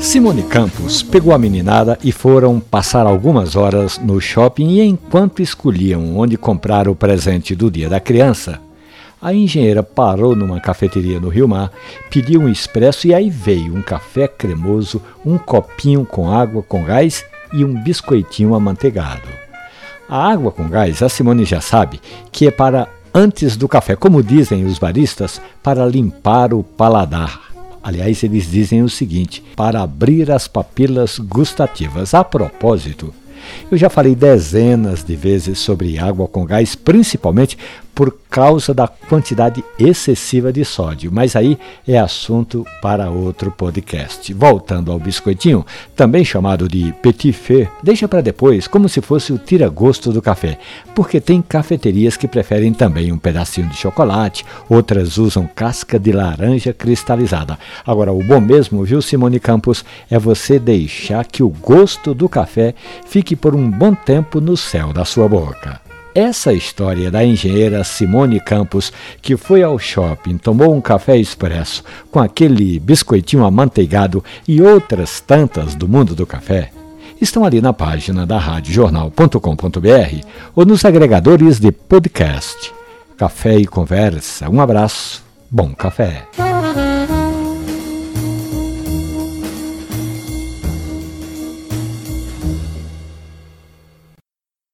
Simone Campos pegou a meninada e foram passar algumas horas no shopping e enquanto escolhiam onde comprar o presente do dia da criança, a engenheira parou numa cafeteria no Rio Mar, pediu um expresso e aí veio um café cremoso, um copinho com água com gás e um biscoitinho amanteigado. A água com gás, a Simone já sabe que é para antes do café, como dizem os baristas, para limpar o paladar. Aliás, eles dizem o seguinte: para abrir as papilas gustativas. A propósito, eu já falei dezenas de vezes sobre água com gás, principalmente por causa da quantidade excessiva de sódio, mas aí é assunto para outro podcast. Voltando ao biscoitinho, também chamado de petit feu, deixa para depois, como se fosse o tira-gosto do café, porque tem cafeterias que preferem também um pedacinho de chocolate, outras usam casca de laranja cristalizada. Agora, o bom mesmo, viu, Simone Campos, é você deixar que o gosto do café fique por um bom tempo no céu da sua boca. Essa história da engenheira Simone Campos, que foi ao shopping, tomou um café expresso com aquele biscoitinho amanteigado e outras tantas do mundo do café, estão ali na página da radiojornal.com.br ou nos agregadores de podcast. Café e conversa. Um abraço, bom café.